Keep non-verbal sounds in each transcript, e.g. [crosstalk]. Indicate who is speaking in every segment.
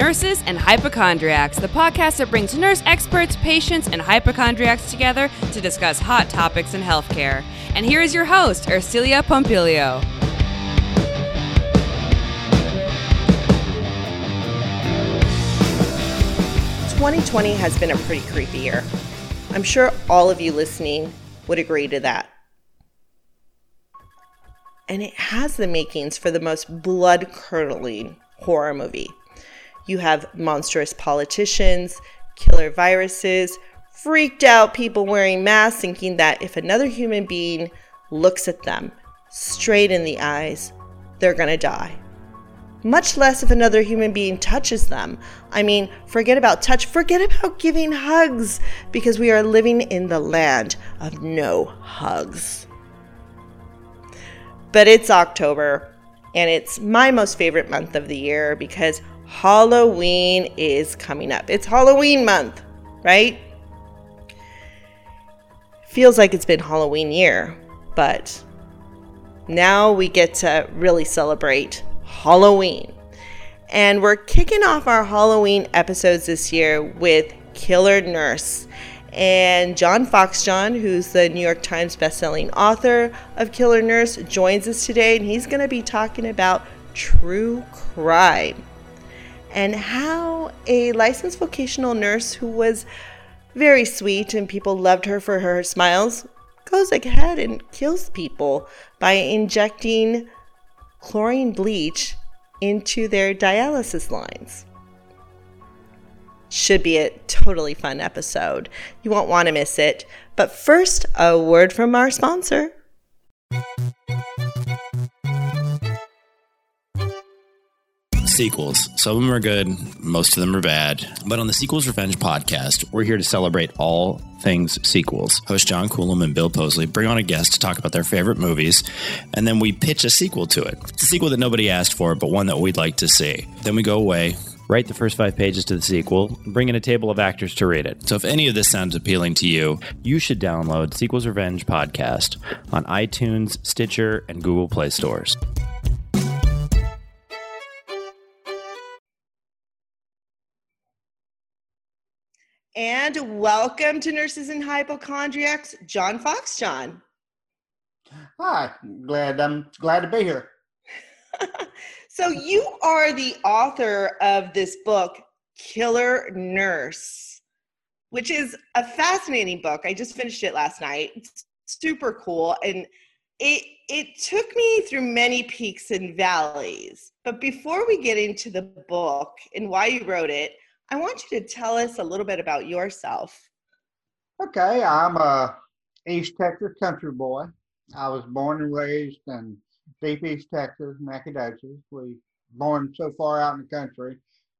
Speaker 1: Nurses and Hypochondriacs, the podcast that brings nurse experts, patients, and hypochondriacs together to discuss hot topics in healthcare. And here is your host, Ercilia Pompilio.
Speaker 2: Twenty twenty has been a pretty creepy year. I'm sure all of you listening would agree to that. And it has the makings for the most blood curdling horror movie. You have monstrous politicians, killer viruses, freaked out people wearing masks thinking that if another human being looks at them straight in the eyes, they're gonna die. Much less if another human being touches them. I mean, forget about touch, forget about giving hugs, because we are living in the land of no hugs. But it's October, and it's my most favorite month of the year because Halloween is coming up. It's Halloween month, right? Feels like it's been Halloween year, but now we get to really celebrate Halloween. And we're kicking off our Halloween episodes this year with Killer Nurse. And John Foxjohn, who's the New York Times bestselling author of Killer Nurse, joins us today, and he's going to be talking about true crime and how a licensed vocational nurse who was very sweet and people loved her for her smiles goes ahead and kills people by injecting chlorine bleach into their dialysis lines. Should be a totally fun episode. You won't want to miss it. But first, a word from our sponsor.
Speaker 3: Sequels. Some of them are good, most of them are bad. But on the Sequels Revenge podcast, we're here to celebrate all things sequels. Host John Coolum and Bill Posley bring on a guest to talk about their favorite movies, and then we pitch a sequel to it. It's a sequel that nobody asked for, but one that we'd like to see. Then we go away, write the first five pages to the sequel, bring in a table of actors to read it. So if any of this sounds appealing to you, you should download Sequels Revenge podcast on iTunes, Stitcher, and Google Play stores.
Speaker 2: And welcome to Nurses and Hypochondriacs, John Fox. John.
Speaker 4: Hi, glad I'm glad to be here. [laughs]
Speaker 2: so you are the author of this book, Killer Nurse, which is a fascinating book. I just finished it last night. It's super cool and it it took me through many peaks and valleys. But before we get into the book and why you wrote it, I want you to tell us a little bit about yourself.
Speaker 4: Okay, I'm a East Texas country boy. I was born and raised in deep East Texas, Nacogdoches. We born so far out in the country,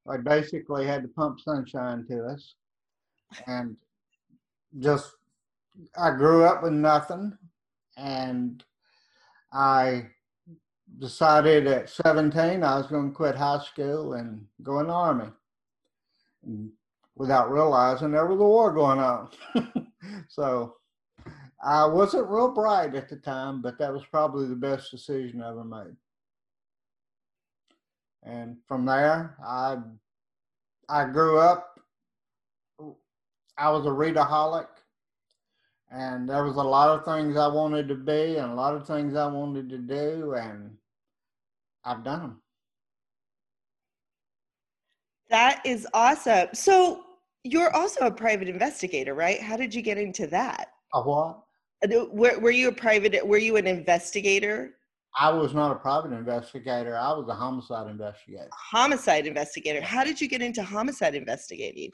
Speaker 4: I basically had to pump sunshine to us, and just I grew up with nothing, and I decided at 17 I was going to quit high school and go in the army without realizing there was a war going on. [laughs] so I wasn't real bright at the time, but that was probably the best decision I ever made. And from there, I I grew up. I was a readaholic, and there was a lot of things I wanted to be, and a lot of things I wanted to do, and I've done them.
Speaker 2: That is awesome. So you're also a private investigator, right? How did you get into that?
Speaker 4: A what?
Speaker 2: Uh, were, were you a private? Were you an investigator?
Speaker 4: I was not a private investigator. I was a homicide investigator.
Speaker 2: Homicide investigator. How did you get into homicide investigating?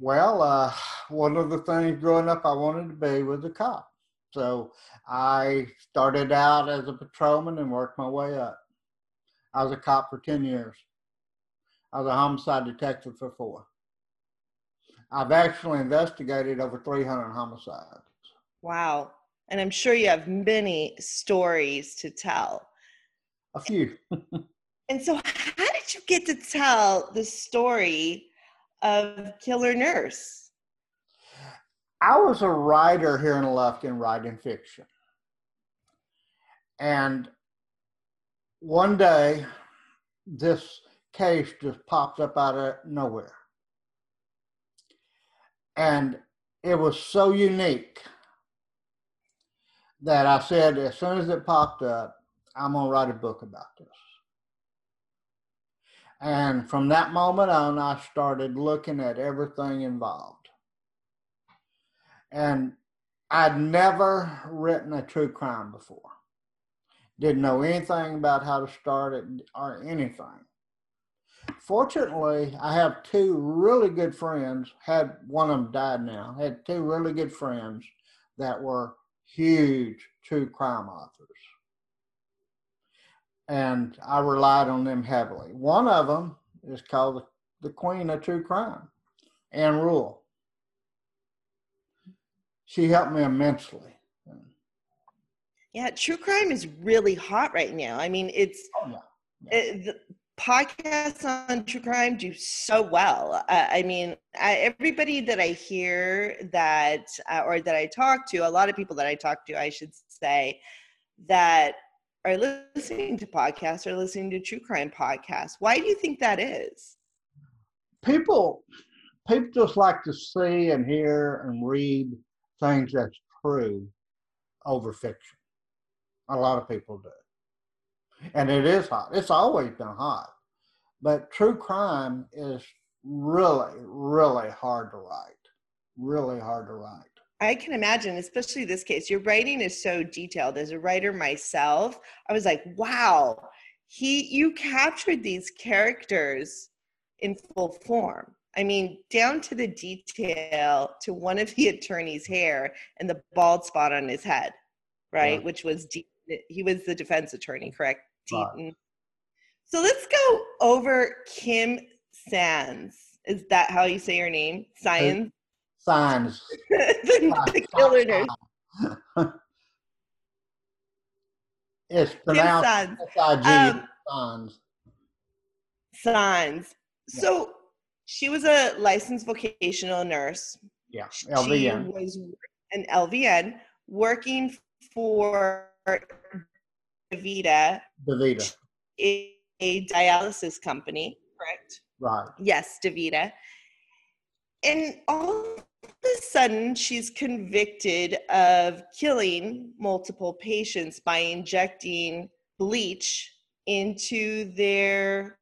Speaker 4: Well, uh, one of the things growing up I wanted to be was a cop. So I started out as a patrolman and worked my way up. I was a cop for 10 years. I was a homicide detective for four. I've actually investigated over 300 homicides.
Speaker 2: Wow. And I'm sure you have many stories to tell.
Speaker 4: A few. [laughs]
Speaker 2: and so, how did you get to tell the story of Killer Nurse?
Speaker 4: I was a writer here in Lufkin writing fiction. And one day, this case just popped up out of nowhere. And it was so unique that I said, as soon as it popped up, I'm going to write a book about this. And from that moment on, I started looking at everything involved. And I'd never written a true crime before. Didn't know anything about how to start it or anything. Fortunately, I have two really good friends. Had one of them died now. Had two really good friends that were huge true crime authors. And I relied on them heavily. One of them is called the, the Queen of True Crime, Ann Rule. She helped me immensely.
Speaker 2: Yeah, true crime is really hot right now. I mean, it's
Speaker 4: Oh, yeah.
Speaker 2: it, the podcasts on true crime do so well. Uh, I mean, I, everybody that I hear that uh, or that I talk to, a lot of people that I talk to, I should say, that are listening to podcasts or listening to true crime podcasts. Why do you think that is?
Speaker 4: people people just like to see and hear and read things that's true over fiction. A lot of people do. And it is hot. It's always been hot. But true crime is really, really hard to write. Really hard to write.
Speaker 2: I can imagine, especially this case. Your writing is so detailed. As a writer myself, I was like, wow, he you captured these characters in full form. I mean, down to the detail to one of the attorney's hair and the bald spot on his head, right?
Speaker 4: Yeah.
Speaker 2: Which was De- he was the defense attorney, correct? Deaton. So let's go over Kim Sands. Is that how you say your name? Science.
Speaker 4: Signs. [laughs]
Speaker 2: the, the killer nurse. [laughs]
Speaker 4: It's pronounced
Speaker 2: Sands.
Speaker 4: S-I-G,
Speaker 2: Um,
Speaker 4: signs.
Speaker 2: Signs.
Speaker 4: Yeah.
Speaker 2: So she was a licensed vocational nurse.
Speaker 4: Yeah,
Speaker 2: She
Speaker 4: LVN.
Speaker 2: was an LVN working for Davita,
Speaker 4: Davita.
Speaker 2: a, a dialysis company, correct?
Speaker 4: Right.
Speaker 2: Yes, Davita. And all of a sudden, she's convicted of killing multiple patients by injecting bleach into their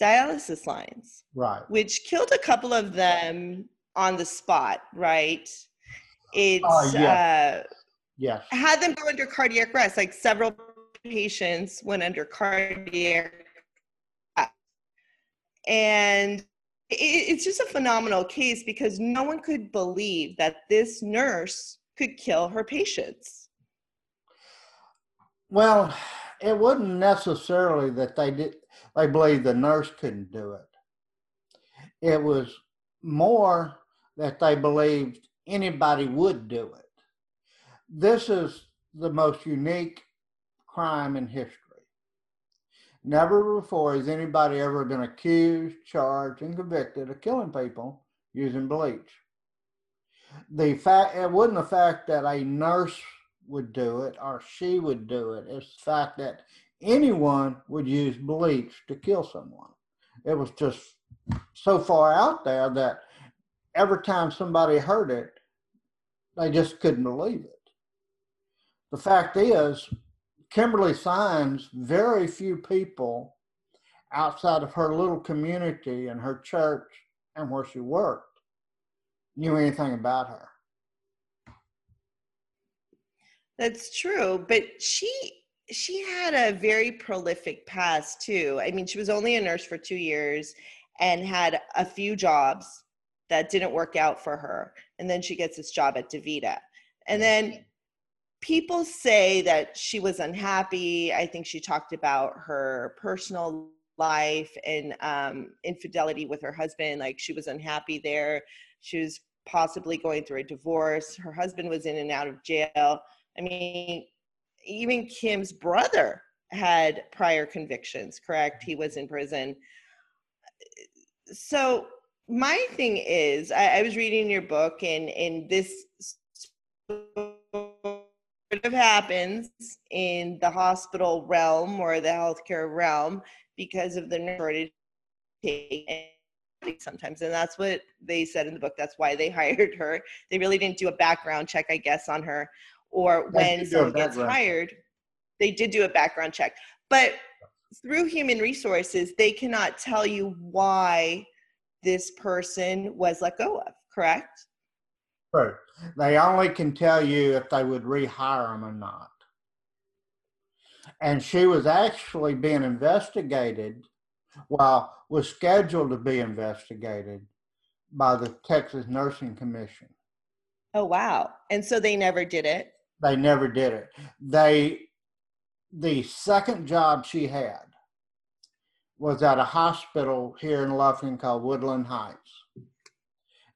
Speaker 2: dialysis lines,
Speaker 4: Right.
Speaker 2: which killed a couple of them on the spot, right? It's
Speaker 4: Oh, yeah.
Speaker 2: uh,
Speaker 4: Yes.
Speaker 2: had them go under cardiac arrest. Like several patients went under cardiac arrest. And it, it's just a phenomenal case because no one could believe that this nurse could kill her patients.
Speaker 4: Well, it wasn't necessarily that they did they believed the nurse couldn't do it. It was more that they believed anybody would do it. This is the most unique crime in history. Never before has anybody ever been accused, charged, and convicted of killing people using bleach. The fact it wasn't the fact that a nurse would do it or she would do it. It's the fact that anyone would use bleach to kill someone. It was just so far out there that every time somebody heard it, they just couldn't believe it. The fact is, Kimberly Saenz, very few people outside of her little community and her church and where she worked knew anything about her.
Speaker 2: That's true, but she she had a very prolific past too. I mean, she was only a nurse for 2 years and had a few jobs that didn't work out for her. And then she gets this job at Davita. And then people say that she was unhappy. I think she talked about her personal life and um, infidelity with her husband. Like she was unhappy there. She was possibly going through a divorce. Her husband was in and out of jail. I mean, even Kim's brother had prior convictions, correct? He was in prison. So my thing is, I, I was reading your book, and and this of happens in the hospital realm or the healthcare realm because of the shortage. Sometimes and that's what they said in the book. That's why they [laughs] hired her. They really didn't do a background check i guess on her. Or when someone gets hired they did do a background check. But through human resources they cannot tell you why this person was let go of correct
Speaker 4: Right. They only can tell you if they would rehire them or not. And she was actually being investigated, well, was scheduled to be investigated by the Texas Nursing Commission.
Speaker 2: Oh, wow. And so they never did it?
Speaker 4: They never did it. They, the second job she had was at a hospital here in Lufkin called Woodland Heights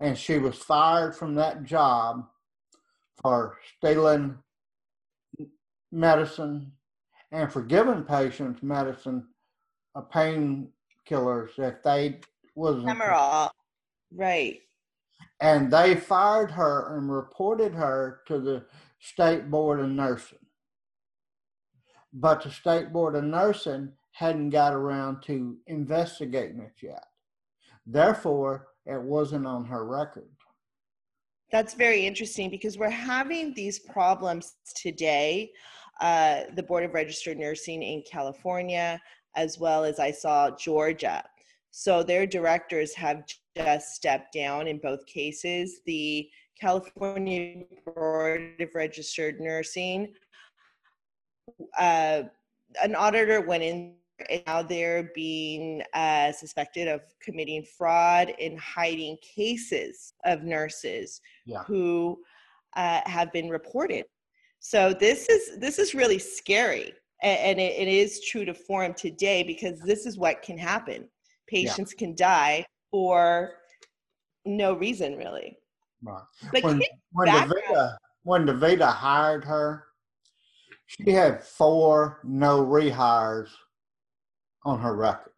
Speaker 4: and she was fired from that job for stealing medicine and for giving patients medicine, a painkillers if they wasn't.
Speaker 2: Demerol. Right.
Speaker 4: And they fired her and reported her to the state board of nursing. But the state board of nursing hadn't got around to investigating it yet. Therefore, it wasn't on her record.
Speaker 2: That's very interesting because we're having these problems today. Uh, the Board of Registered Nursing in California, as well as I saw Georgia. So their directors have just stepped down in both cases. The California Board of Registered Nursing, uh, an auditor went in and now they're being uh, suspected of committing fraud and hiding cases of nurses yeah. who uh, have been reported. So this is this is really scary, and, and it, it is true to form today because this is what can happen. Patients yeah. can die for no reason, really.
Speaker 4: Right. But when when when hired her, she had four no rehires on her record.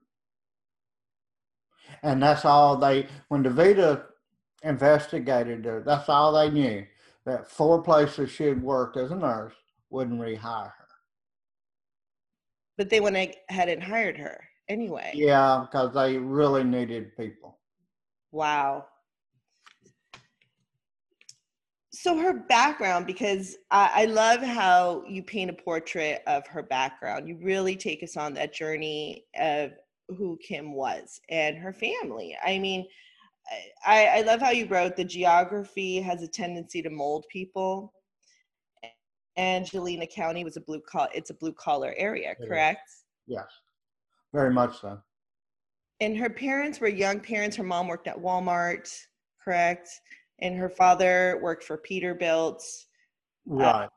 Speaker 4: And that's all they, when DaVita investigated her, that's all they knew that four places she had worked as a nurse wouldn't rehire her.
Speaker 2: But they went ahead and hired her anyway.
Speaker 4: Yeah, because they really needed people.
Speaker 2: Wow. So her background because I, I, love how you paint a portrait of her background. You really take us on that journey of who kim was and her family. I mean I, I love how you wrote the geography has a tendency to mold people. Angelina county was a blue collar it's a blue collar area correct?
Speaker 4: Yes. Very much so.
Speaker 2: And her parents were young parents. Her mom worked at walmart correct and her father worked for Peterbilt.
Speaker 4: Uh, right. Uh,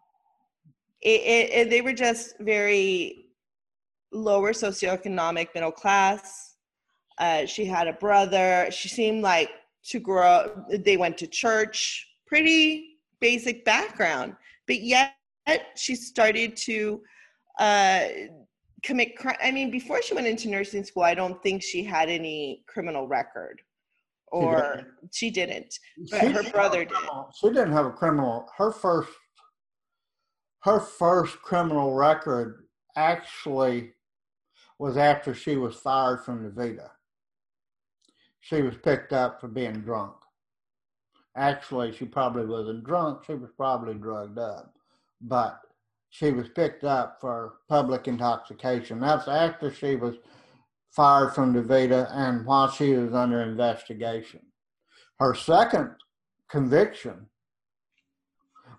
Speaker 2: it, it, it, they were just very lower socioeconomic, middle class. Uh, she had a brother. She seemed like to grow. They went to church. Pretty basic background, but yet she started to uh, commit crime. I mean, before she went into nursing school, I don't think she had any criminal record or she didn't, but her brother did.
Speaker 4: She didn't have a criminal. Her first, her first criminal record actually was after she was fired from DaVita. She was picked up for being drunk. Actually, she probably wasn't drunk. She was probably drugged up, but she was picked up for public intoxication. That's after she was fired from DaVita and while she was under investigation. Her second conviction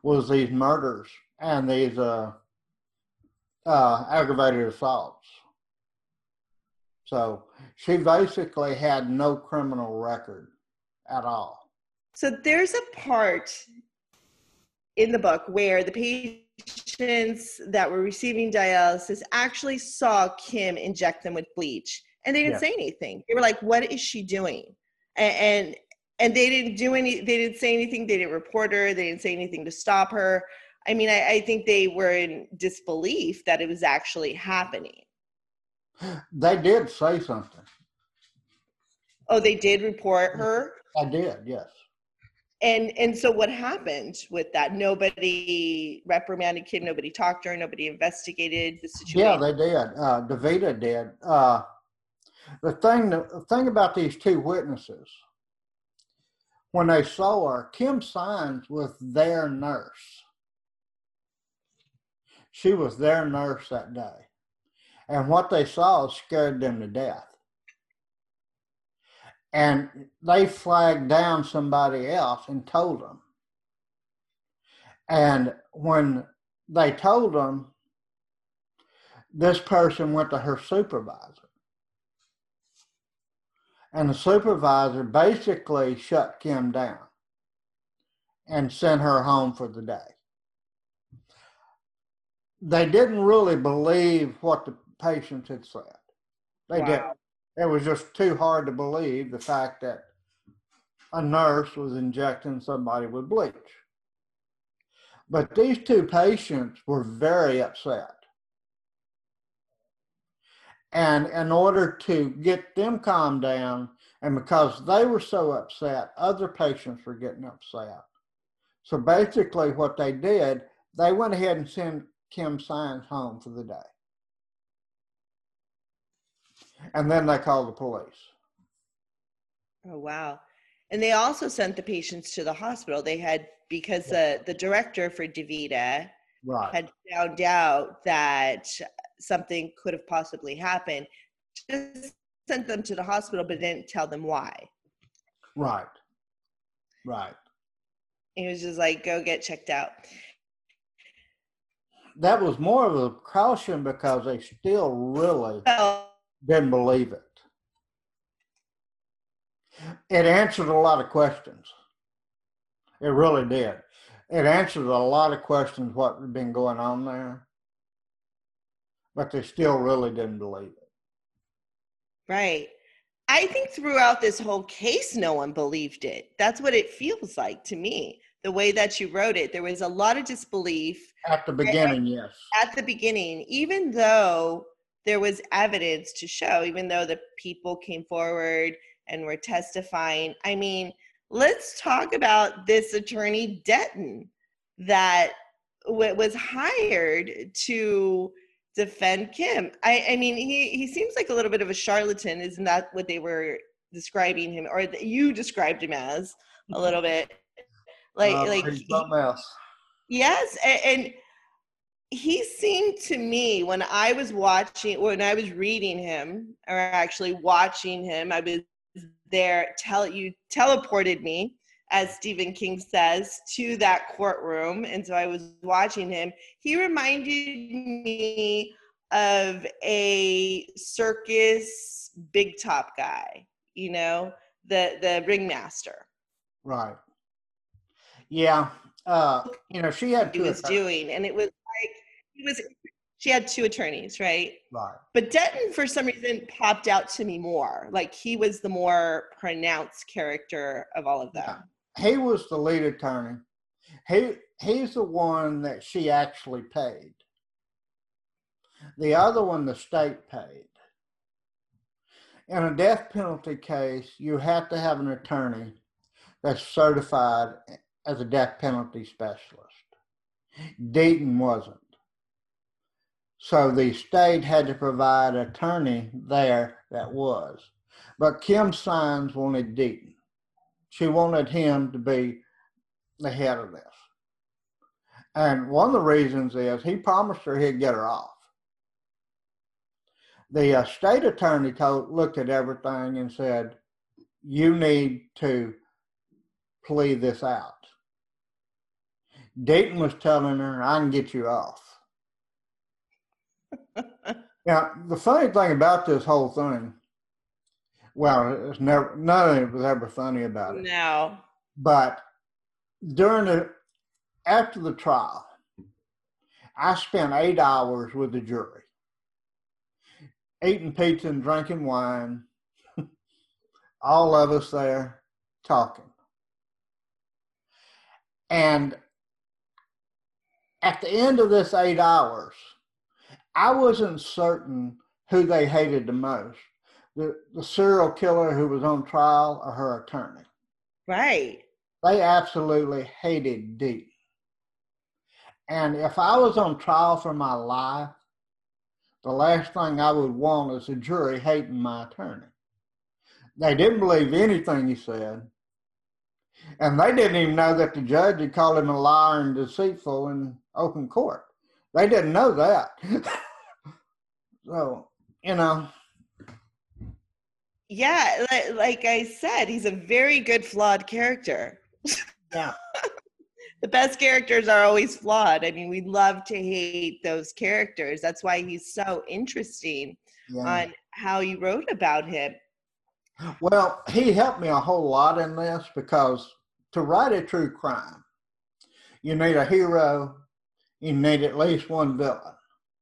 Speaker 4: was these murders and these uh, uh, aggravated assaults. So she basically had no criminal record at all.
Speaker 2: So there's a part in the book where the patients that were receiving dialysis actually saw Kim inject them with bleach and they didn't yeah. say anything. They were like, "What is she doing?" And, and and they didn't do any. They didn't say anything. They didn't report her. They didn't say anything to stop her. I mean, I, I think they were in disbelief that it was actually happening. [gasps]
Speaker 4: They did say something.
Speaker 2: Oh, they did report her.
Speaker 4: I did, yes.
Speaker 2: And and so what happened with that? Nobody reprimanded Kim. Nobody talked to her. Nobody investigated the situation.
Speaker 4: Yeah, they did. Uh, Davita did. Uh, the thing, the thing about these two witnesses, when they saw her, Kim Saenz was their nurse. She was their nurse that day, and what they saw scared them to death and they flagged down somebody else and told them. And when they told them, this person went to her supervisor. And the supervisor basically shut Kim down and sent her home for the day. They didn't really believe what the patients had said. They wow. didn't it was just too hard to believe the fact that a nurse was injecting somebody with bleach. But these two patients were very upset. And in order to get them calmed down, and because they were so upset, other patients were getting upset. So basically, what they did, they went ahead and sent Kim Saenz home for the day and then they called the police.
Speaker 2: Oh wow! And they also sent the patients to the hospital. They had because the the director for Davita
Speaker 4: right.
Speaker 2: had found out that something could have possibly happened. Just sent them to the hospital, but didn't tell them why.
Speaker 4: Right. Right.
Speaker 2: He was just like, "Go get checked out."
Speaker 4: That was more of a caution because they still really. Well, didn't believe it. It answered a lot of questions. It really did. It answered a lot of questions what had been going on there, but they still really didn't believe it.
Speaker 2: Right. I think throughout this whole case, no one believed it. That's what it feels like to me. The way that you wrote it, there was a lot of disbelief.
Speaker 4: At the beginning, yes.
Speaker 2: At the beginning, even though there was evidence to show, even though the people came forward and were testifying. I mean, let's talk about this attorney Deaton that w- was hired to defend Kim. I, I mean, he, he seems like a little bit of a charlatan. Isn't that what they were describing him, or you described him as a little bit? Like, uh, like
Speaker 4: else.
Speaker 2: Yes, and, and he seemed to me when I was watching, when I was reading him, or actually watching him, I was there. Tell you teleported me, as Stephen King says, to that courtroom, and so I was watching him. He reminded me of a circus big top guy, you know, the the ringmaster.
Speaker 4: Right. Yeah. Uh, you know, she had.
Speaker 2: He was doing, and it was he was she had two attorneys, right?
Speaker 4: Right.
Speaker 2: But Deaton, for some reason, popped out to me more. Like he was the more pronounced character of all of them.
Speaker 4: Yeah. He was the lead attorney. He he's the one that she actually paid. The other one, the state paid. In a death penalty case, you have to have an attorney that's certified as a death penalty specialist. Deaton wasn't. So the state had to provide attorney there that was. But Kim Saenz wanted Deaton. She wanted him to be the head of this. And one of the reasons is he promised her he'd get her off. The uh, state attorney told, looked at everything and said, You need to plea this out. Deaton was telling her, I can get you off. [laughs] now, the funny thing about this whole thing, well, it's never none of it was ever funny about it.
Speaker 2: No.
Speaker 4: But during the after the trial, I spent eight hours with the jury, eating pizza and drinking wine. [laughs] all of us there talking. And at the end of this eight hours, I wasn't certain who they hated the most the, the serial killer who was on trial or her attorney.
Speaker 2: Right.
Speaker 4: They absolutely hated Dee. And if I was on trial for my life, the last thing I would want is a jury hating my attorney. They didn't believe anything he said. And they didn't even know that the judge had called him a liar and deceitful in open court. They didn't know that. [laughs] so, you know.
Speaker 2: Yeah, like, like I said, he's a very good flawed character. [laughs]
Speaker 4: Yeah.
Speaker 2: the best characters are always flawed. I mean, we love to hate those characters. That's why he's so interesting
Speaker 4: yeah.
Speaker 2: on how you wrote about him.
Speaker 4: Well, he helped me a whole lot in this because to write a true crime, you need a hero, you need at least one villain.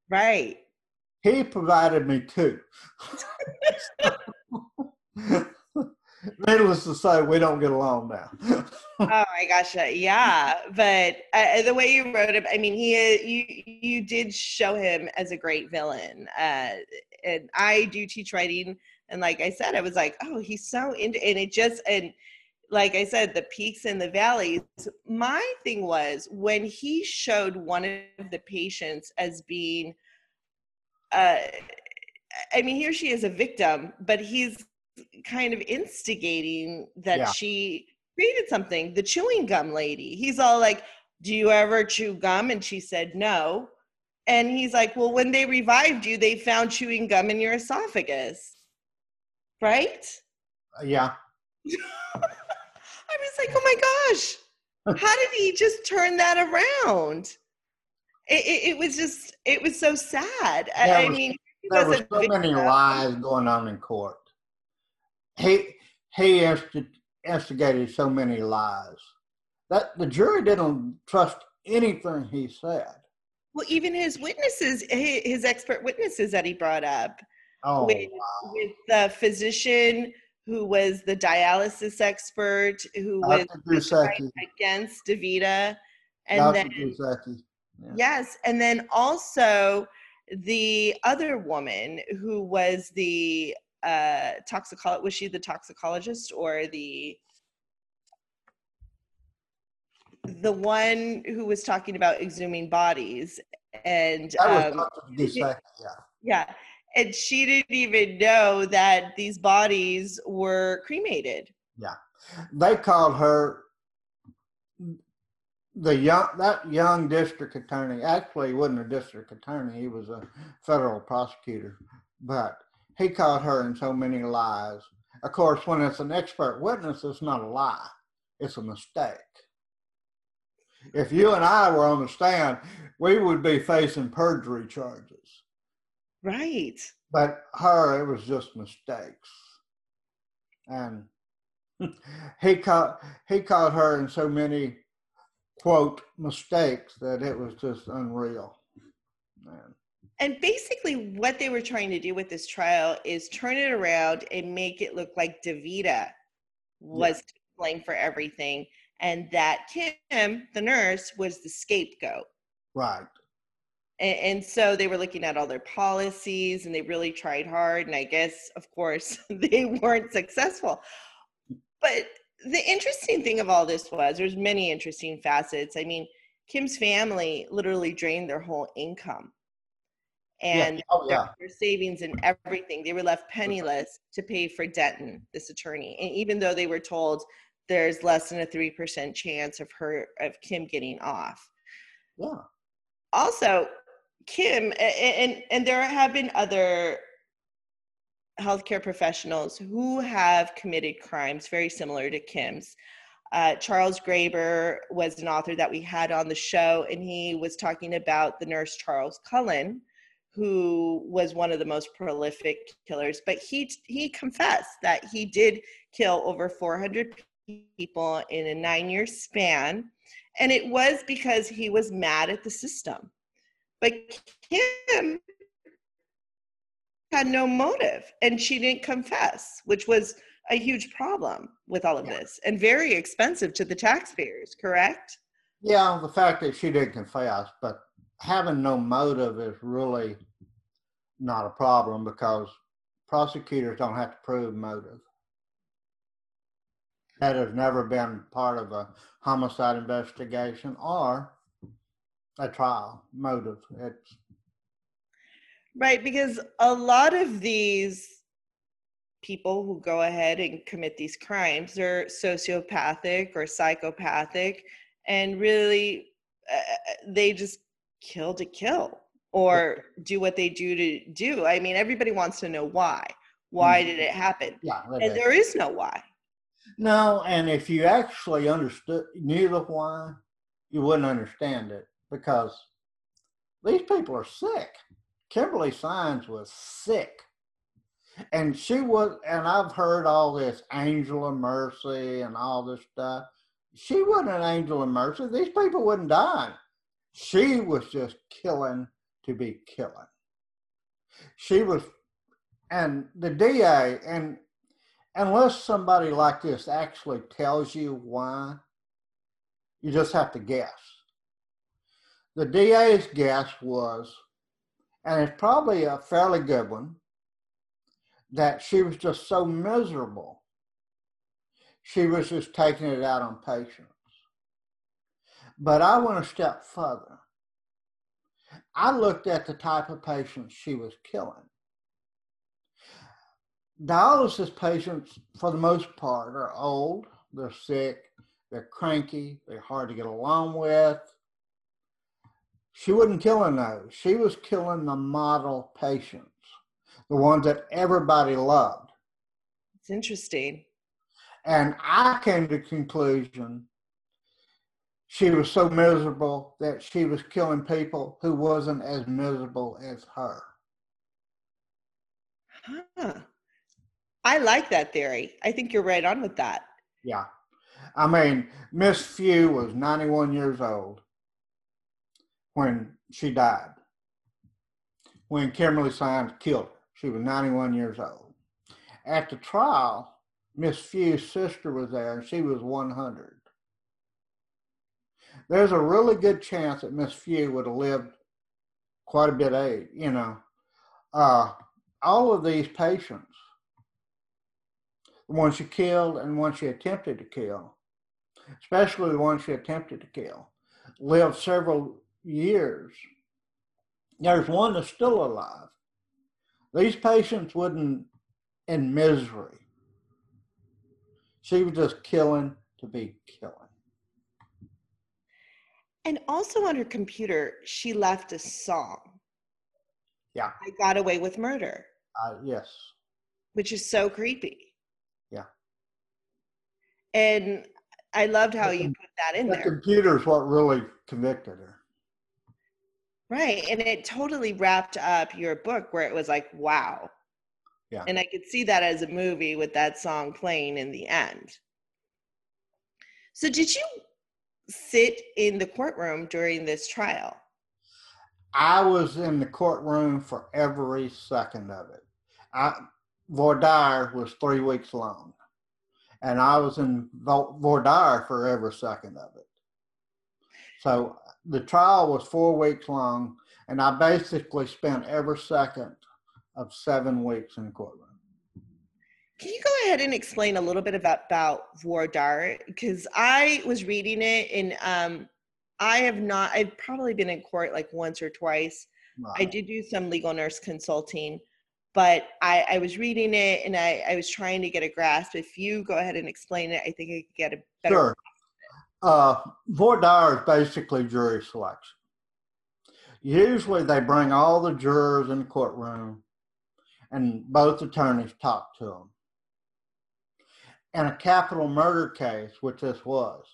Speaker 2: Right.
Speaker 4: He provided me two. Needless to say, we don't get along now.
Speaker 2: oh my gosh, uh, yeah. But uh, the way you wrote it, I mean, he uh, you you did show him as a great villain. Uh, and I do teach writing, and like I said, I was like, oh, he's so into, and it just and like I said, the peaks and the valleys. My thing was when he showed one of the patients as being, uh, I mean, here she is a victim, but he's kind of instigating that yeah. she created something. The chewing gum lady. He's all like, "Do you ever chew gum?" And she said, "No." And he's like, "Well, when they revived you, they found chewing gum in your esophagus." Right?
Speaker 4: Uh, yeah. [laughs]
Speaker 2: Was like, oh my gosh, how did he just turn that around? It, it, it was just, it was so sad.
Speaker 4: There
Speaker 2: I
Speaker 4: was,
Speaker 2: mean,
Speaker 4: there were so many lies going on in court. He he instigated so many lies that the jury didn't trust anything he said.
Speaker 2: Well, even his witnesses, his expert witnesses that he brought up,
Speaker 4: oh,
Speaker 2: with,
Speaker 4: wow.
Speaker 2: with the physician who was the dialysis expert, who
Speaker 4: Dr.
Speaker 2: was against DaVita, and
Speaker 4: Dr.
Speaker 2: then
Speaker 4: yeah.
Speaker 2: yes, and then also the other woman who was the uh, toxicologist. Was she the toxicologist or the the one who was talking about exhuming bodies and
Speaker 4: um, yeah.
Speaker 2: yeah and she didn't even know that these bodies were cremated.
Speaker 4: Yeah, they called her the young that young district attorney. Actually, he wasn't a district attorney; he was a federal prosecutor. But he caught her in so many lies. Of course, when it's an expert witness, it's not a lie; it's a mistake. If you and I were on the stand, we would be facing perjury charges.
Speaker 2: Right.
Speaker 4: But her, it was just mistakes. And [laughs] he caught he caught her in so many quote mistakes that it was just unreal. Man.
Speaker 2: And basically, what they were trying to do with this trial is turn it around and make it look like DaVita was yeah. to blame for everything, and that Kim, the nurse, was the scapegoat.
Speaker 4: Right
Speaker 2: and, and, so they were looking at all their policies and they really tried hard and i guess of course [laughs] they weren't successful. But the interesting thing of all this was there's many interesting facets. I mean kim's family literally drained their whole income. And
Speaker 4: yeah. Oh, yeah.
Speaker 2: their, savings and everything they were left penniless to pay for Deaton this attorney. And even though they were told there's less than a 3% chance of her of kim getting off.
Speaker 4: Yeah.
Speaker 2: Also Kim, and and there have been other healthcare professionals who have committed crimes very similar to Kim's. Uh, Charles Graeber was an author that we had on the show, and he was talking about the nurse Charles Cullen, who was one of the most prolific killers. But he he confessed that he did kill over 400 people in a nine-year span, and it was because he was mad at the system. But Kim had no motive and she didn't confess, which was a huge problem with all of yeah. this and very expensive to the taxpayers, correct?
Speaker 4: Yeah, the fact that she didn't confess, but having no motive is really not a problem because prosecutors don't have to prove motive. that has never been part of a homicide investigation or a trial motive. It's
Speaker 2: Right, because a lot of these people who go ahead and commit these crimes are sociopathic or psychopathic and really uh, they just kill to kill or do what they do to do. I mean, everybody wants to know why. Why did it happen?
Speaker 4: yeah,
Speaker 2: And there is no why.
Speaker 4: No, and if you actually understood knew the why, you wouldn't understand it because these people are sick. Kimberly Saenz was sick. And she was and I've heard all this angel of mercy and all this stuff. She wasn't an angel of mercy. These people wouldn't die. She was just killing to be killing. She was and the DA and unless somebody like this actually tells you why, you just have to guess. The DA's guess was, and it's probably a fairly good one, that she was just so miserable. She was just taking it out on patients. But I went a step further. I looked at the type of patients she was killing dialysis patients, for the most part, are old, they're sick, they're cranky, they're hard to get along with. She wasn't killing those. She was killing the model patients, the ones that everybody loved.
Speaker 2: It's interesting.
Speaker 4: And I came to the conclusion she was so miserable that she was killing people who wasn't as miserable as her.
Speaker 2: Huh. I like that theory. I think you're right on with that.
Speaker 4: Yeah. I mean, Miss Few was 91 years old when she died. When Kimberly Saenz killed her, she was 91 years old. At the trial, Miss Few's sister was there and she was 100. There's a really good chance that Miss Few would have lived quite a bit age, you know. Uh, all of these patients the ones she killed and ones she attempted to kill, especially the ones she attempted to kill, lived several years. There's one that's still alive. These patients wouldn't in misery. She was just killing to be killing.
Speaker 2: And also on her computer, she left a song.
Speaker 4: Yeah.
Speaker 2: I got away with murder,
Speaker 4: Uh, yes.
Speaker 2: which is so creepy.
Speaker 4: Yeah.
Speaker 2: And I loved how
Speaker 4: The
Speaker 2: you put that in
Speaker 4: The
Speaker 2: there.
Speaker 4: computer is what really convicted her.
Speaker 2: Right. And it totally wrapped up your book where it was like, wow.
Speaker 4: Yeah.
Speaker 2: And I could see that as a movie with that song playing in the end. So, did you sit in the courtroom during this trial?
Speaker 4: I was in the courtroom for every second of it. I, Voir dire was three weeks long, and I was in Vo- voir dire for every second of it. So the trial was four weeks long, and I basically spent every second of seven weeks in the courtroom.
Speaker 2: Can you go ahead and explain a little bit about, about dire? Because I was reading it and um, I have not, I've probably been in court like once or twice. I did do some legal nurse consulting, but I, I was reading it and I, I was trying to get a grasp. If you go ahead and explain it, I think I could get a better.
Speaker 4: Sure. Uh, voir dire is basically jury selection. Usually they bring all the jurors in the courtroom and both attorneys talk to them. In a capital murder case, which this was,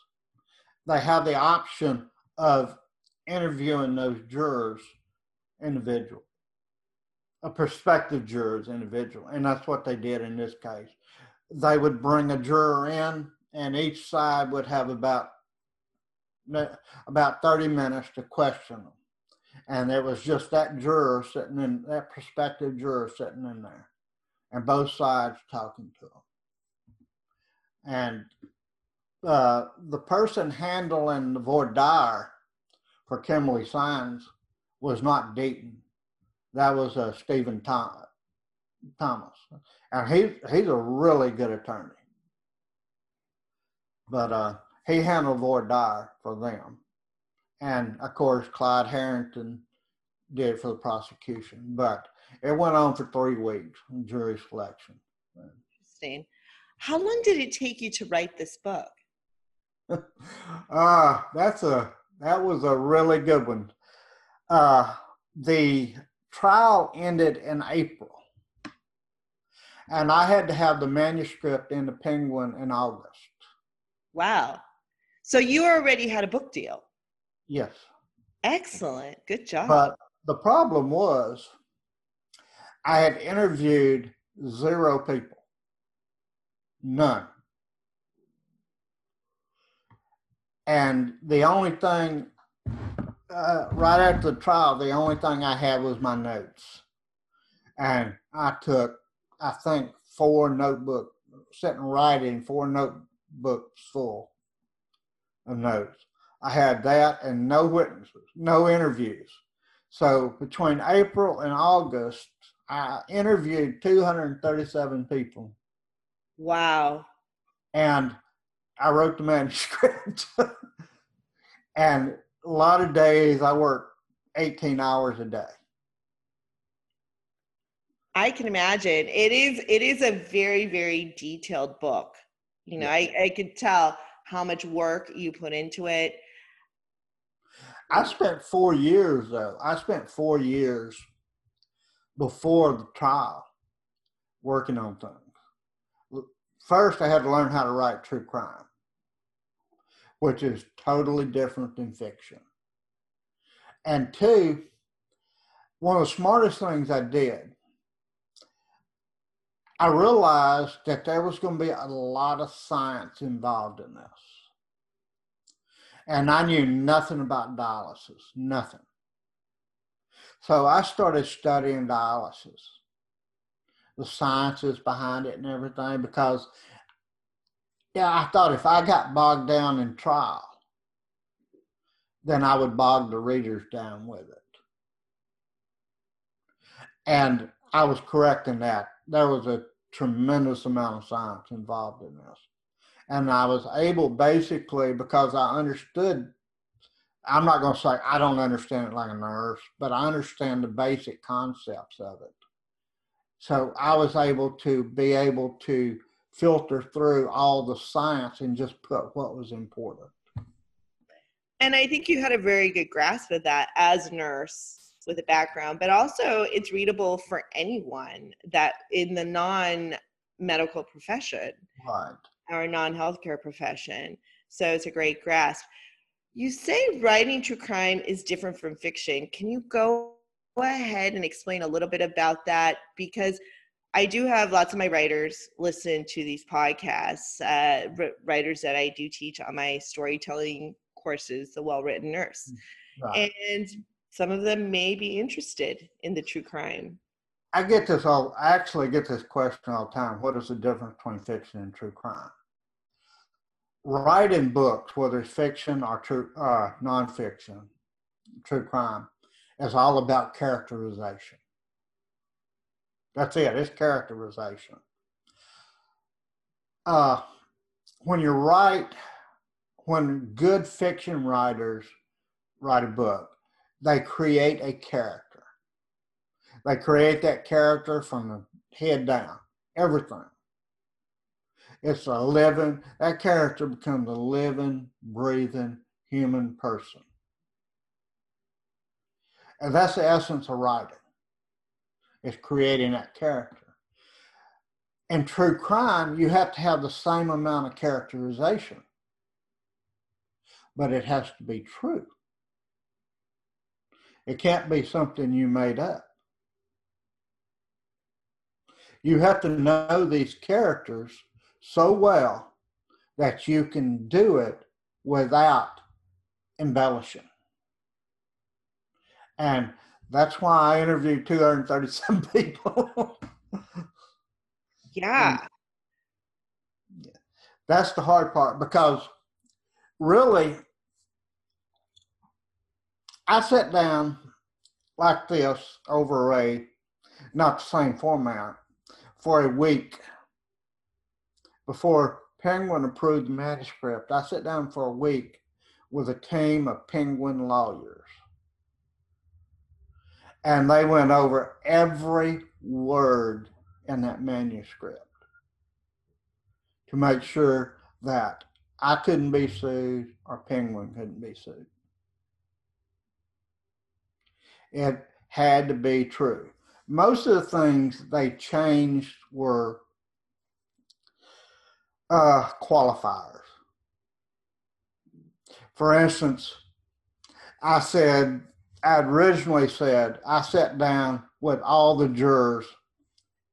Speaker 4: they have the option of interviewing those jurors individual, a prospective jurors individual, and that's what they did in this case. They would bring a juror in, and each side would have about about 30 minutes to question them. And there was just that juror sitting in, that prospective juror sitting in there, and both sides talking to them. And uh, the person handling the voir dire for Kimberly Saenz was not Deaton. That was uh, Stephen Tom- Thomas. And he, he's a really good attorney. but uh, he handled voir dire for them, and of course Clyde Herrington did it for the prosecution. But it went on for three weeks, jury selection.
Speaker 2: Interesting. How long did it take you to write this book?
Speaker 4: uh, [laughs] that's a that was a really good one. Uh, the trial ended in April, and I had to have the manuscript in the Penguin in August.
Speaker 2: Wow! So you already had a book deal.
Speaker 4: Yes.
Speaker 2: Excellent. Good job.
Speaker 4: But the problem was, I had interviewed zero people. None. And the only thing, uh, right after the trial, the only thing I had was my notes. And I took, I think, four notebook, sitting writing, four notebooks full of notes. I had that and no witnesses, no interviews. So between April and August, I interviewed 237 people.
Speaker 2: Wow.
Speaker 4: And I wrote the [laughs] manuscript. and a lot of days I worked 18 hours a day.
Speaker 2: I can imagine. It is it is a very, very detailed book. You know, I, I could tell how much work you put into it.
Speaker 4: I spent four years though. I spent four years before the trial working on things. First, I had to learn how to write true crime, which is totally different than fiction. And two, one of the smartest things I did, I realized that there was going to be a lot of science involved in this. And I knew nothing about dialysis, nothing. So I started studying dialysis, the sciences behind it and everything, because yeah, I thought if I got bogged down in trial, then I would bog the readers down with it. And I was correct in that. There was a tremendous amount of science involved in this. And I was able basically because I understood I'm not going to say I don't understand it like a nurse, but I understand the basic concepts of it. So I was able to be able to filter through all the science and just put what was important.
Speaker 2: And I think you had a very good grasp of that as a nurse with a background, but also it's readable for anyone that in the non medical profession
Speaker 4: right.
Speaker 2: or non healthcare profession. So it's a great grasp. You say writing true crime is different from fiction. Can you go ahead and explain a little bit about that? Because I do have lots of my writers listen to these podcasts, uh, writers that I do teach on my storytelling courses, The Well Written Nurse. Mm, right. And some of them may be interested in the true crime.
Speaker 4: I get this all, I actually get this question all the time. What is the difference between fiction and true crime? writing books, whether it's fiction or true uh, nonfiction, true crime, is all about characterization. That's it. It's characterization. Uh, when you write, when good fiction writers write a book, they create a character. They create that character from the head down, everything. It's a living, that character becomes a living, breathing human person. And that's the essence of writing. It's creating that character. In true crime, you have to have the same amount of characterization, but it has to be true. It can't be something you made up. You have to know these characters so well that you can do it without embellishing. And that's why I interviewed 237 [laughs] people.
Speaker 2: yeah.
Speaker 4: And that's the hard part because really, I sat down like this over a, not the same format, for a week before Penguin approved the manuscript, I sat down for a week with a team of Penguin lawyers. And they went over every word in that manuscript to make sure that I couldn't be sued or Penguin couldn't be sued. It had to be true. Most of the things they changed were uh, qualifiers. For instance, I said, I originally said, I sat down with all the jurors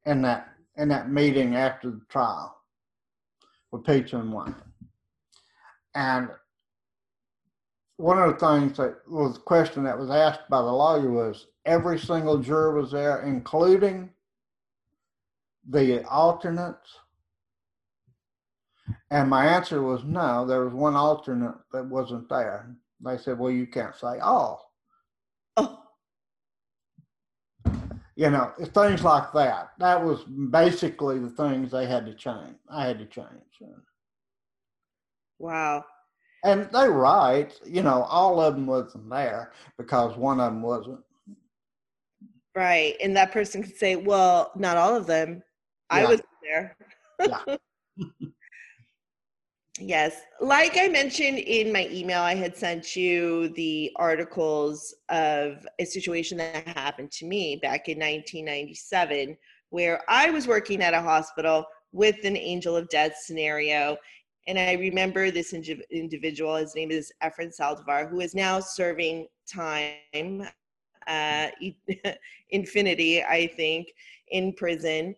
Speaker 4: in that in that meeting after the trial with pizza and wine. And one of the things that was the question that was asked by the lawyer was every single juror was there, including the alternates. And my answer was no, there was one alternate that wasn't there. They said, well, you can't say all.
Speaker 2: Oh.
Speaker 4: You know, things like that. That was basically the things they had to change. I had to change.
Speaker 2: Wow.
Speaker 4: And they're right. You know, all of them wasn't there because one of them wasn't.
Speaker 2: Right. And that person could say, well, not all of them. I was there.
Speaker 4: Yeah. [laughs]
Speaker 2: Yes. Like I mentioned in my email, I had sent you the articles of a situation that happened to me back in 1997, where I was working at a hospital with an angel of death scenario. And I remember this indi- individual, his name is Efren Saldivar, who is now serving time, uh, [laughs] infinity, I think, in prison.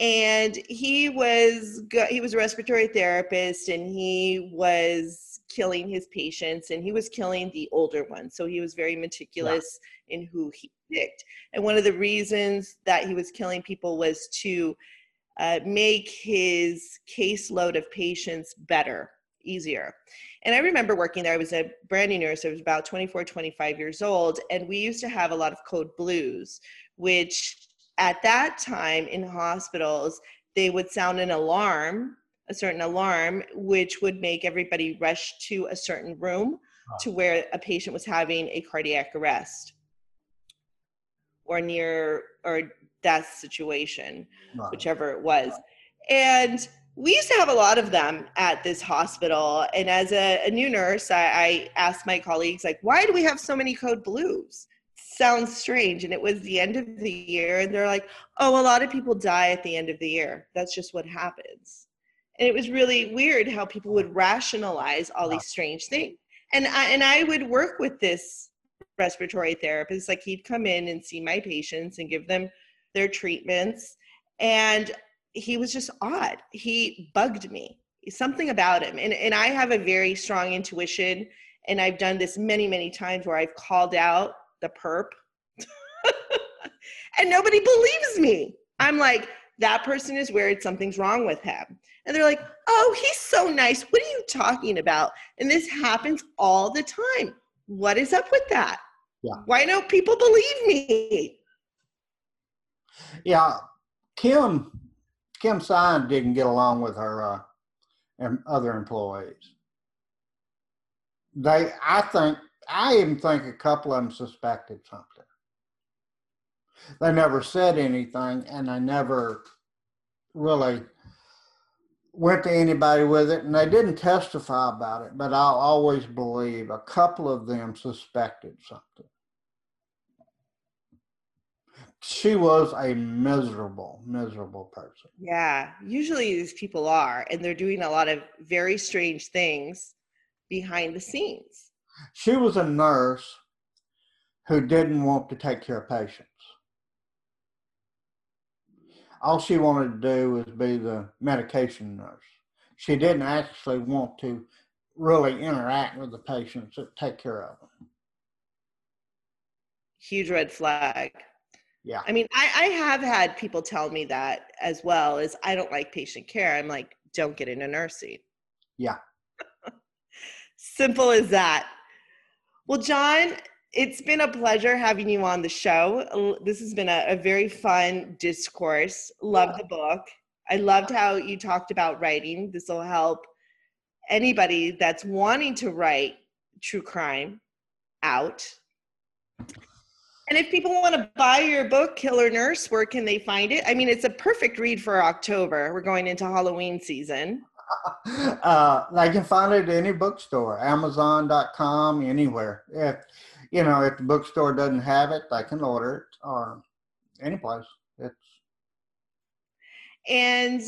Speaker 2: And he was he was a respiratory therapist and he was killing his patients and he was killing the older ones. So he was very meticulous in who he picked. And one of the reasons that he was killing people was to uh, make his caseload of patients better easier. And i remember working there i was a brand new nurse i was about 24 25 years old and we used to have a lot of code blues which at that time in hospitals, they would sound an alarm, a certain alarm, which would make everybody rush to a certain room to where a patient was having a cardiac arrest or near or death situation, whichever it was. And we used to have a lot of them at this hospital. And as a, a new nurse, I, I asked my colleagues, like, why do we have so many code blues? sounds strange and it was the end of the year and they're like oh a lot of people die at the end of the year that's just what happens and it was really weird how people would rationalize all these strange things and i and i would work with this respiratory therapist like he'd come in and see my patients and give them their treatments and he was just odd he bugged me something about him and, and i have a very strong intuition and i've done this many many times where i've called out the perp. [laughs] and nobody believes me. I'm like, that person is weird. Something's wrong with him. And they're like, oh, he's so nice. What are you talking about? And this happens all the time. What is up with that?
Speaker 4: Yeah.
Speaker 2: Why don't people believe me?
Speaker 4: Yeah, Kim Kim Saenz didn't get along with her uh, and other employees. They, I think, I even think a couple of them suspected something. They never said anything, and they never really went to anybody with it, and they didn't testify about it. But I'll always believe a couple of them suspected something. She was a miserable, miserable person.
Speaker 2: Yeah, usually these people are, and they're doing a lot of very strange things behind the scenes.
Speaker 4: She was a nurse who didn't want to take care of patients. All she wanted to do was be the medication nurse. She didn't actually want to really interact with the patients and take care of them.
Speaker 2: Huge red flag.
Speaker 4: Yeah.
Speaker 2: I mean, I, I have had people tell me that as well as I don't like patient care. I'm like, don't get into nursing.
Speaker 4: Yeah. [laughs]
Speaker 2: Simple as that. Well, John, it's been a pleasure having you on the show. This has been a, a very fun discourse. Love the book. I loved how you talked about writing. This will help anybody that's wanting to write true crime out. And if people want to buy your book, Killer Nurse, where can they find it? I mean, it's a perfect read for October. We're going into Halloween season. [laughs]
Speaker 4: uh, they can find it at any bookstore, Amazon.com, anywhere. If you know, if the bookstore doesn't have it, I can order it or any place. It's
Speaker 2: and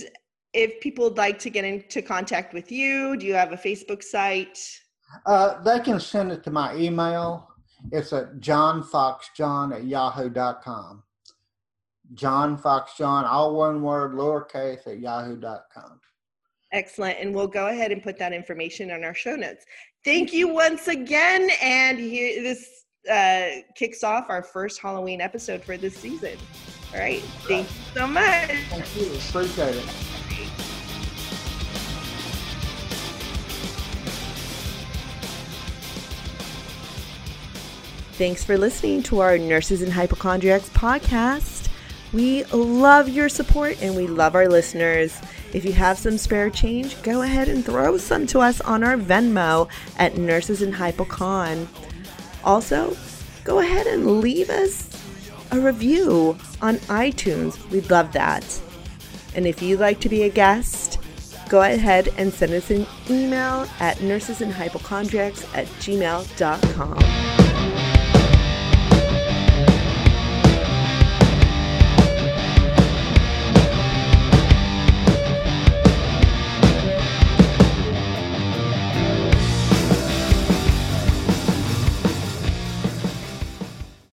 Speaker 2: if people would like to get into contact with you, do you have a Facebook site?
Speaker 4: Uh, they can send it to my email. It's at johnfoxjohn at yahoo.com. John Fox John, all one word, lowercase at yahoo.com.
Speaker 2: Excellent. And we'll go ahead and put that information on our show notes. Thank you once again. And here, this uh, kicks off our first Halloween episode for this season. All right. Thank you so much.
Speaker 4: Thank you. Appreciate it.
Speaker 2: Thanks for listening to our Nurses and Hypochondriacs podcast. We love your support and we love our listeners. If you have some spare change, go ahead and throw some to us on our Venmo at Nurses and Hypocon. Also, go ahead and leave us a review on iTunes. We'd love that. And if you'd like to be a guest, go ahead and send us an email at nursesandhypochondriacs at gmail.com.